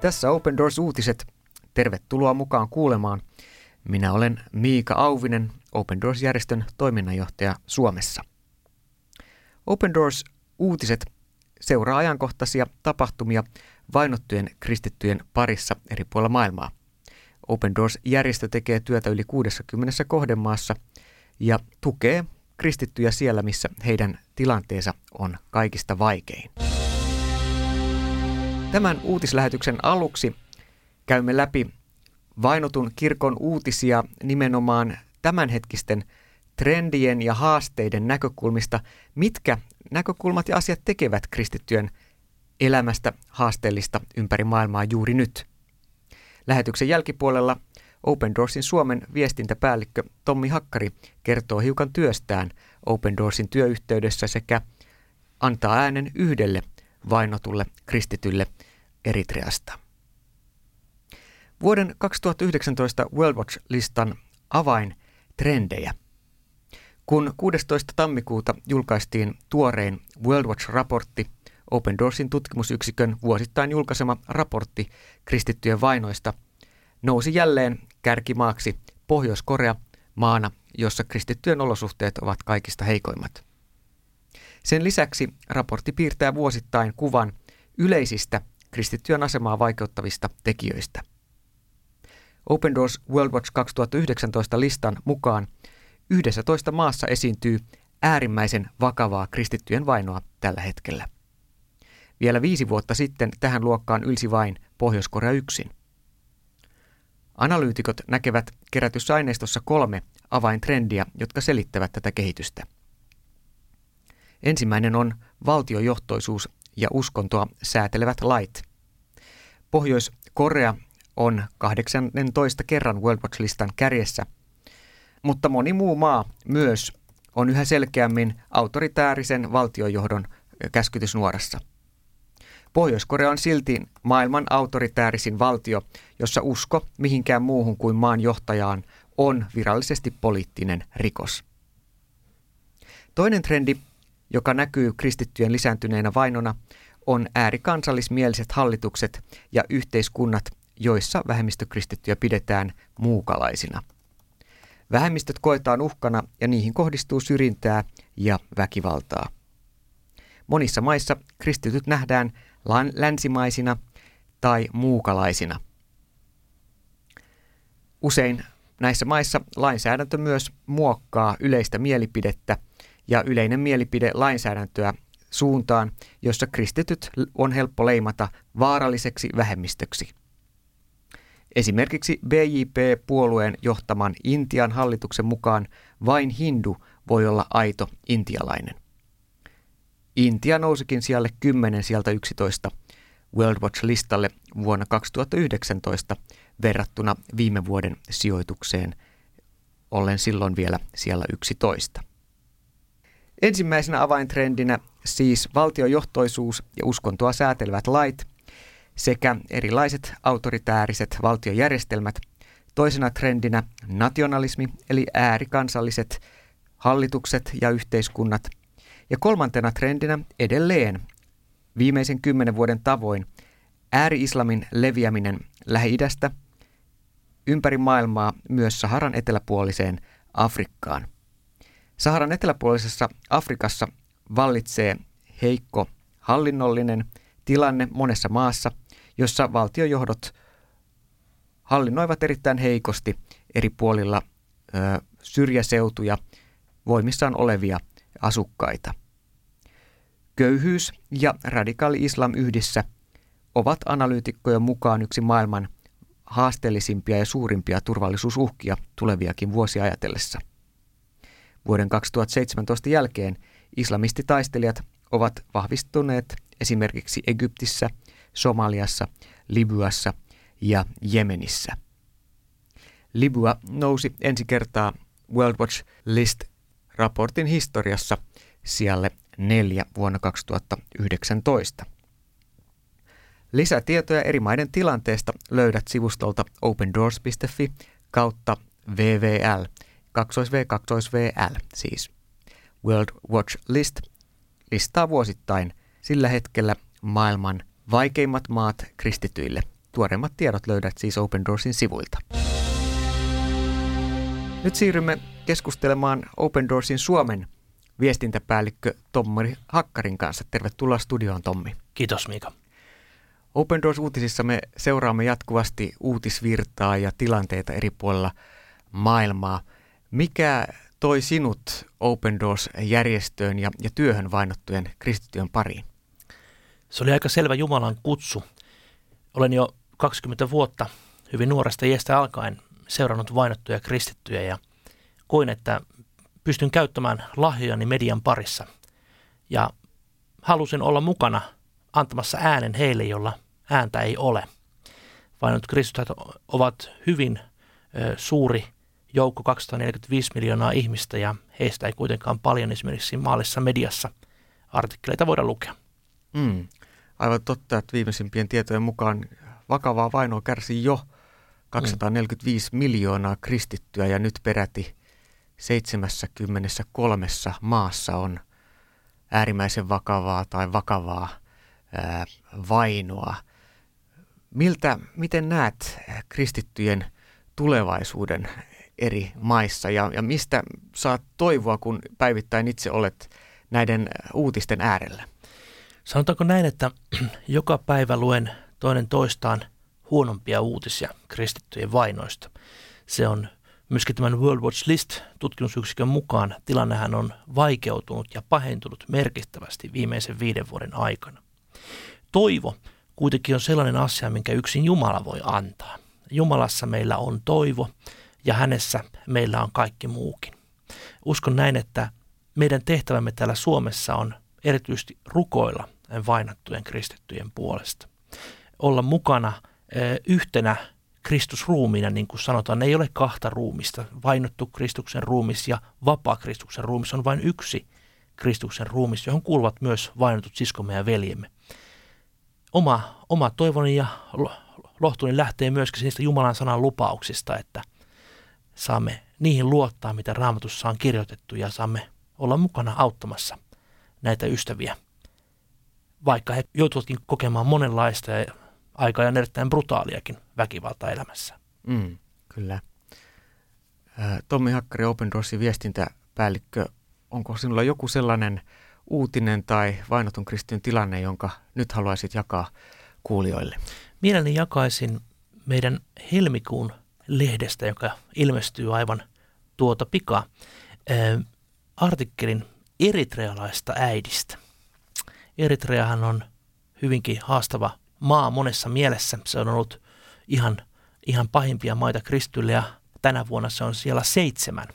Tässä Open Doors uutiset. Tervetuloa mukaan kuulemaan. Minä olen Miika Auvinen, Open Doors-järjestön toiminnanjohtaja Suomessa. Open Doors uutiset seuraa ajankohtaisia tapahtumia vainottujen kristittyjen parissa eri puolilla maailmaa. Open Doors-järjestö tekee työtä yli 60 kohdemaassa ja tukee kristittyjä siellä, missä heidän tilanteensa on kaikista vaikein. Tämän uutislähetyksen aluksi käymme läpi vainotun kirkon uutisia nimenomaan tämänhetkisten trendien ja haasteiden näkökulmista, mitkä näkökulmat ja asiat tekevät kristittyjen elämästä haasteellista ympäri maailmaa juuri nyt. Lähetyksen jälkipuolella Open Doorsin Suomen viestintäpäällikkö Tommi Hakkari kertoo hiukan työstään Open Doorsin työyhteydessä sekä antaa äänen yhdelle vainotulle kristitylle Eritreasta. Vuoden 2019 World Watch-listan avaintrendejä. Kun 16. tammikuuta julkaistiin tuorein World Watch-raportti, Open Doorsin tutkimusyksikön vuosittain julkaisema raportti kristittyjen vainoista, nousi jälleen kärkimaaksi Pohjois-Korea maana, jossa kristittyjen olosuhteet ovat kaikista heikoimmat. Sen lisäksi raportti piirtää vuosittain kuvan yleisistä kristittyjen asemaa vaikeuttavista tekijöistä. Open Doors World Watch 2019 listan mukaan 11 maassa esiintyy äärimmäisen vakavaa kristittyjen vainoa tällä hetkellä. Vielä viisi vuotta sitten tähän luokkaan ylsi vain Pohjois-Korea yksin. Analyytikot näkevät kerätyssä aineistossa kolme avaintrendiä, jotka selittävät tätä kehitystä. Ensimmäinen on valtiojohtoisuus ja uskontoa säätelevät lait. Pohjois-Korea on 18 kerran World Watch-listan kärjessä, mutta moni muu maa myös on yhä selkeämmin autoritäärisen valtiojohdon käskytysnuorassa. Pohjois-Korea on silti maailman autoritäärisin valtio, jossa usko mihinkään muuhun kuin maan johtajaan on virallisesti poliittinen rikos. Toinen trendi, joka näkyy kristittyjen lisääntyneenä vainona, on äärikansallismieliset hallitukset ja yhteiskunnat, joissa vähemmistökristittyjä pidetään muukalaisina. Vähemmistöt koetaan uhkana ja niihin kohdistuu syrjintää ja väkivaltaa. Monissa maissa kristityt nähdään länsimaisina tai muukalaisina. Usein näissä maissa lainsäädäntö myös muokkaa yleistä mielipidettä ja yleinen mielipide lainsäädäntöä suuntaan, jossa kristityt on helppo leimata vaaralliseksi vähemmistöksi. Esimerkiksi BJP-puolueen johtaman Intian hallituksen mukaan vain hindu voi olla aito intialainen. Intia nousikin sijalle 10 sieltä 11 World Watch-listalle vuonna 2019 verrattuna viime vuoden sijoitukseen, ollen silloin vielä siellä 11. Ensimmäisenä avaintrendinä siis valtiojohtoisuus ja uskontoa säätelevät lait sekä erilaiset autoritääriset valtiojärjestelmät. Toisena trendinä nationalismi eli äärikansalliset hallitukset ja yhteiskunnat. Ja kolmantena trendinä edelleen viimeisen kymmenen vuoden tavoin ääri-islamin leviäminen Lähi-idästä ympäri maailmaa myös Saharan eteläpuoliseen Afrikkaan. Saharan eteläpuolisessa Afrikassa vallitsee heikko hallinnollinen tilanne monessa maassa, jossa valtiojohdot hallinnoivat erittäin heikosti eri puolilla ö, syrjäseutuja voimissaan olevia asukkaita. Köyhyys ja radikaali islam yhdessä ovat analyytikkojen mukaan yksi maailman haasteellisimpia ja suurimpia turvallisuusuhkia tuleviakin vuosia ajatellessa. Vuoden 2017 jälkeen islamistitaistelijat ovat vahvistuneet esimerkiksi Egyptissä, Somaliassa, Libyassa ja Jemenissä. Libya nousi ensi kertaa World Watch List-raportin historiassa sijalle neljä vuonna 2019. Lisätietoja eri maiden tilanteesta löydät sivustolta opendoors.fi kautta VVL, 2V, 2VL siis. World Watch List listaa vuosittain sillä hetkellä maailman vaikeimmat maat kristityille Tuoreimmat tiedot löydät siis Open Doorsin sivuilta. Nyt siirrymme keskustelemaan Open Doorsin Suomen viestintäpäällikkö Tommi Hakkarin kanssa. Tervetuloa studioon, Tommi. Kiitos, Miika. Open Doors-uutisissa me seuraamme jatkuvasti uutisvirtaa ja tilanteita eri puolilla maailmaa. Mikä toi sinut Open Doors-järjestöön ja, ja työhön vainottujen kristittyjen pariin? Se oli aika selvä Jumalan kutsu. Olen jo 20 vuotta hyvin nuoresta iästä alkaen seurannut vainottuja kristittyjä ja koin, että pystyn käyttämään lahjojani median parissa. Ja halusin olla mukana antamassa äänen heille, jolla ääntä ei ole. Vainotut kristittyjät ovat hyvin ö, suuri joukko 245 miljoonaa ihmistä ja heistä ei kuitenkaan paljon esimerkiksi maallisessa mediassa artikkeleita voida lukea. Mm. Aivan totta, että viimeisimpien tietojen mukaan vakavaa vainoa kärsi jo 245 mm. miljoonaa kristittyä ja nyt peräti 73 maassa on äärimmäisen vakavaa tai vakavaa ää, vainoa. Miltä, miten näet kristittyjen tulevaisuuden eri maissa ja, ja mistä saat toivoa, kun päivittäin itse olet näiden uutisten äärellä? Sanotaanko näin, että joka päivä luen toinen toistaan huonompia uutisia kristittyjen vainoista. Se on myöskin tämän World Watch List tutkimusyksikön mukaan tilannehän on vaikeutunut ja pahentunut merkittävästi viimeisen viiden vuoden aikana. Toivo kuitenkin on sellainen asia, minkä yksin Jumala voi antaa. Jumalassa meillä on toivo ja hänessä meillä on kaikki muukin. Uskon näin, että meidän tehtävämme täällä Suomessa on erityisesti rukoilla vainattujen kristittyjen puolesta. Olla mukana yhtenä Kristusruumiina, niin kuin sanotaan, ei ole kahta ruumista. Vainottu Kristuksen ruumis ja vapaa Kristuksen ruumis on vain yksi Kristuksen ruumis, johon kuuluvat myös vainotut siskomme ja veljemme. Oma, oma toivoni ja lohtuni lähtee myöskin niistä Jumalan sanan lupauksista, että saamme niihin luottaa, mitä raamatussa on kirjoitettu ja saamme olla mukana auttamassa näitä ystäviä, vaikka he joutuvatkin kokemaan monenlaista ja aika ja erittäin brutaaliakin väkivaltaa elämässä. Mm, kyllä. Tommi Hakkari, Open Doorsin viestintäpäällikkö, onko sinulla joku sellainen uutinen tai vainotun kristityn tilanne, jonka nyt haluaisit jakaa kuulijoille? Mielelläni jakaisin meidän helmikuun lehdestä, joka ilmestyy aivan tuota pikaa, artikkelin eritrealaista äidistä. Eritreahan on hyvinkin haastava maa monessa mielessä. Se on ollut ihan, ihan pahimpia maita kristylle ja tänä vuonna se on siellä seitsemän.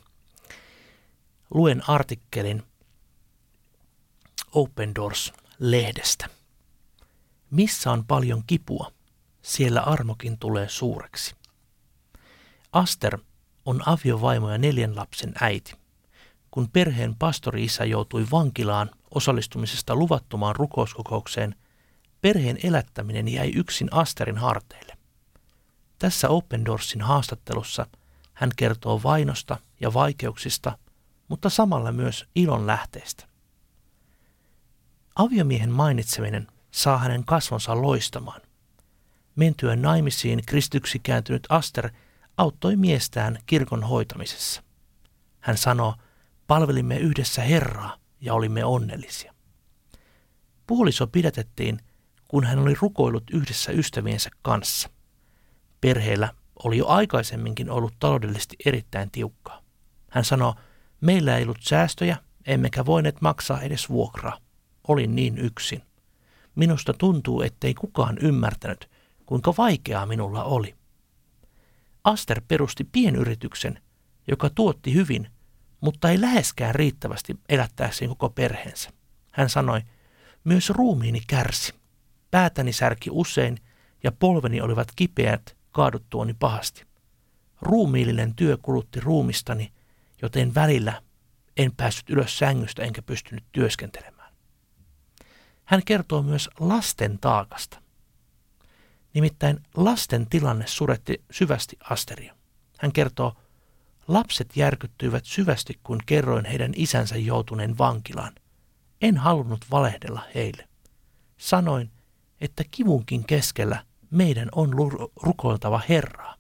Luen artikkelin Open Doors-lehdestä. Missä on paljon kipua, siellä armokin tulee suureksi. Aster on aviovaimo ja neljän lapsen äiti. Kun perheen pastori-isä joutui vankilaan osallistumisesta luvattomaan rukouskokoukseen, perheen elättäminen jäi yksin Asterin harteille. Tässä Open Doorsin haastattelussa hän kertoo vainosta ja vaikeuksista, mutta samalla myös ilon lähteestä. Aviomiehen mainitseminen saa hänen kasvonsa loistamaan. Mentyön naimisiin kristyksi kääntynyt Aster auttoi miestään kirkon hoitamisessa. Hän sanoo, palvelimme yhdessä Herraa ja olimme onnellisia. Puoliso pidätettiin – kun hän oli rukoillut yhdessä ystäviensä kanssa. Perheellä oli jo aikaisemminkin ollut taloudellisesti erittäin tiukkaa. Hän sanoi, meillä ei ollut säästöjä, emmekä voineet maksaa edes vuokraa. Olin niin yksin. Minusta tuntuu, ettei kukaan ymmärtänyt, kuinka vaikeaa minulla oli. Aster perusti pienyrityksen, joka tuotti hyvin, mutta ei läheskään riittävästi elättääkseen koko perheensä. Hän sanoi, myös ruumiini kärsi. Päätäni särki usein ja polveni olivat kipeät kaaduttuoni pahasti. Ruumiillinen työ kulutti ruumistani, joten välillä en päässyt ylös sängystä enkä pystynyt työskentelemään. Hän kertoo myös lasten taakasta. Nimittäin lasten tilanne suretti syvästi Asteria. Hän kertoo, lapset järkyttyivät syvästi, kun kerroin heidän isänsä joutuneen vankilaan. En halunnut valehdella heille. Sanoin, että kivunkin keskellä meidän on rukoiltava Herraa.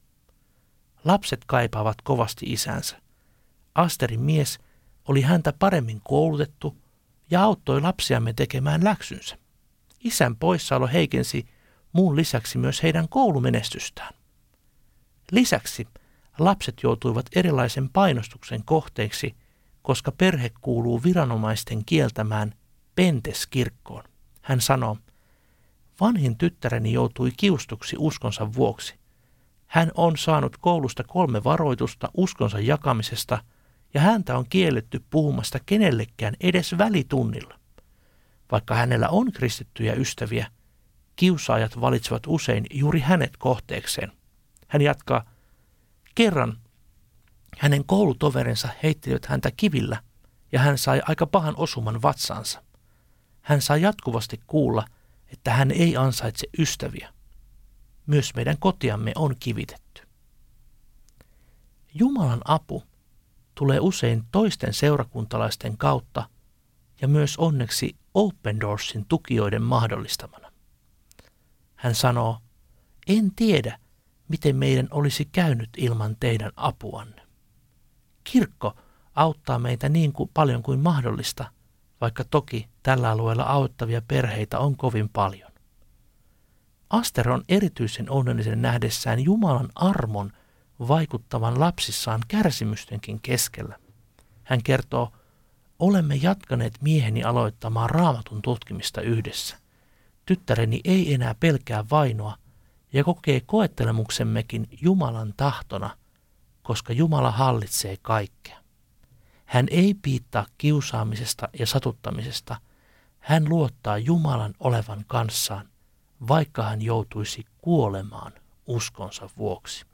Lapset kaipaavat kovasti isänsä. Asterin mies oli häntä paremmin koulutettu ja auttoi lapsiamme tekemään läksynsä. Isän poissaolo heikensi muun lisäksi myös heidän koulumenestystään. Lisäksi lapset joutuivat erilaisen painostuksen kohteeksi, koska perhe kuuluu viranomaisten kieltämään penteskirkkoon. Hän sanoo, vanhin tyttäreni joutui kiustuksi uskonsa vuoksi. Hän on saanut koulusta kolme varoitusta uskonsa jakamisesta ja häntä on kielletty puhumasta kenellekään edes välitunnilla. Vaikka hänellä on kristittyjä ystäviä, kiusaajat valitsevat usein juuri hänet kohteekseen. Hän jatkaa, kerran hänen koulutoverinsa heittivät häntä kivillä ja hän sai aika pahan osuman vatsansa. Hän saa jatkuvasti kuulla, että hän ei ansaitse ystäviä. Myös meidän kotiamme on kivitetty. Jumalan apu tulee usein toisten seurakuntalaisten kautta ja myös onneksi Open Doorsin tukijoiden mahdollistamana. Hän sanoo, en tiedä, miten meidän olisi käynyt ilman teidän apuanne. Kirkko auttaa meitä niin kuin paljon kuin mahdollista, vaikka toki tällä alueella auttavia perheitä on kovin paljon. Aster on erityisen onnellisen nähdessään Jumalan armon vaikuttavan lapsissaan kärsimystenkin keskellä. Hän kertoo, olemme jatkaneet mieheni aloittamaan raamatun tutkimista yhdessä. Tyttäreni ei enää pelkää vainoa ja kokee koettelemuksemmekin Jumalan tahtona, koska Jumala hallitsee kaikkea. Hän ei piittaa kiusaamisesta ja satuttamisesta. Hän luottaa Jumalan olevan kanssaan, vaikka hän joutuisi kuolemaan uskonsa vuoksi.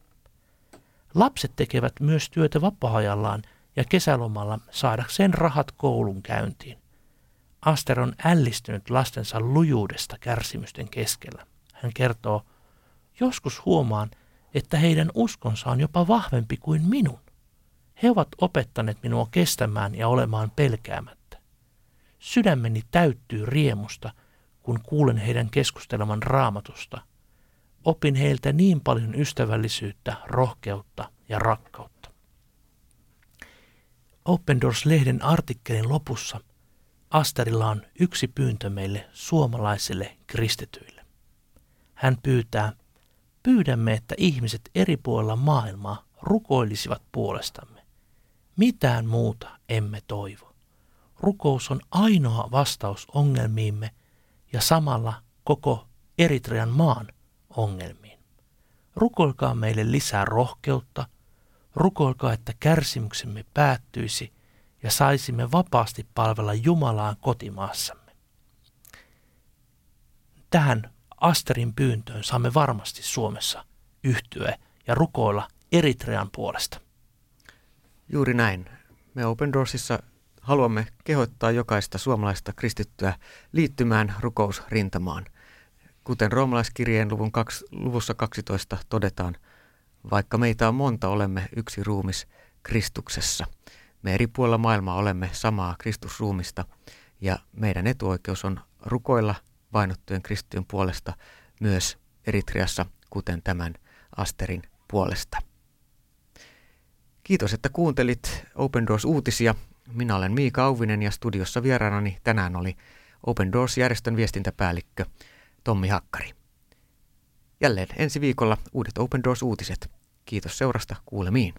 Lapset tekevät myös työtä vapaa-ajallaan ja kesälomalla saadakseen rahat koulun käyntiin. Aster on ällistynyt lastensa lujuudesta kärsimysten keskellä. Hän kertoo, joskus huomaan, että heidän uskonsa on jopa vahvempi kuin minun. He ovat opettaneet minua kestämään ja olemaan pelkäämättä. Sydämeni täyttyy riemusta, kun kuulen heidän keskusteleman raamatusta. Opin heiltä niin paljon ystävällisyyttä, rohkeutta ja rakkautta. Open Doors-lehden artikkelin lopussa Asterilla on yksi pyyntö meille suomalaisille kristityille. Hän pyytää, pyydämme, että ihmiset eri puolilla maailmaa rukoilisivat puolestamme. Mitään muuta emme toivo. Rukous on ainoa vastaus ongelmiimme ja samalla koko Eritrean maan ongelmiin. Rukoilkaa meille lisää rohkeutta, rukoilkaa, että kärsimyksemme päättyisi ja saisimme vapaasti palvella Jumalaan kotimaassamme. Tähän Asterin pyyntöön saamme varmasti Suomessa yhtyä ja rukoilla Eritrean puolesta. Juuri näin. Me Open Doorsissa haluamme kehottaa jokaista suomalaista kristittyä liittymään rukousrintamaan. Kuten roomalaiskirjeen luvun kaksi, luvussa 12 todetaan, vaikka meitä on monta, olemme yksi ruumis Kristuksessa. Me eri puolilla maailmaa olemme samaa Kristusruumista ja meidän etuoikeus on rukoilla vainottujen kristittyjen puolesta myös Eritreassa, kuten tämän Asterin puolesta. Kiitos, että kuuntelit Open Doors-uutisia. Minä olen Miika Auvinen ja studiossa vieraanani tänään oli Open Doors-järjestön viestintäpäällikkö Tommi Hakkari. Jälleen ensi viikolla uudet Open Doors-uutiset. Kiitos seurasta, kuulemiin.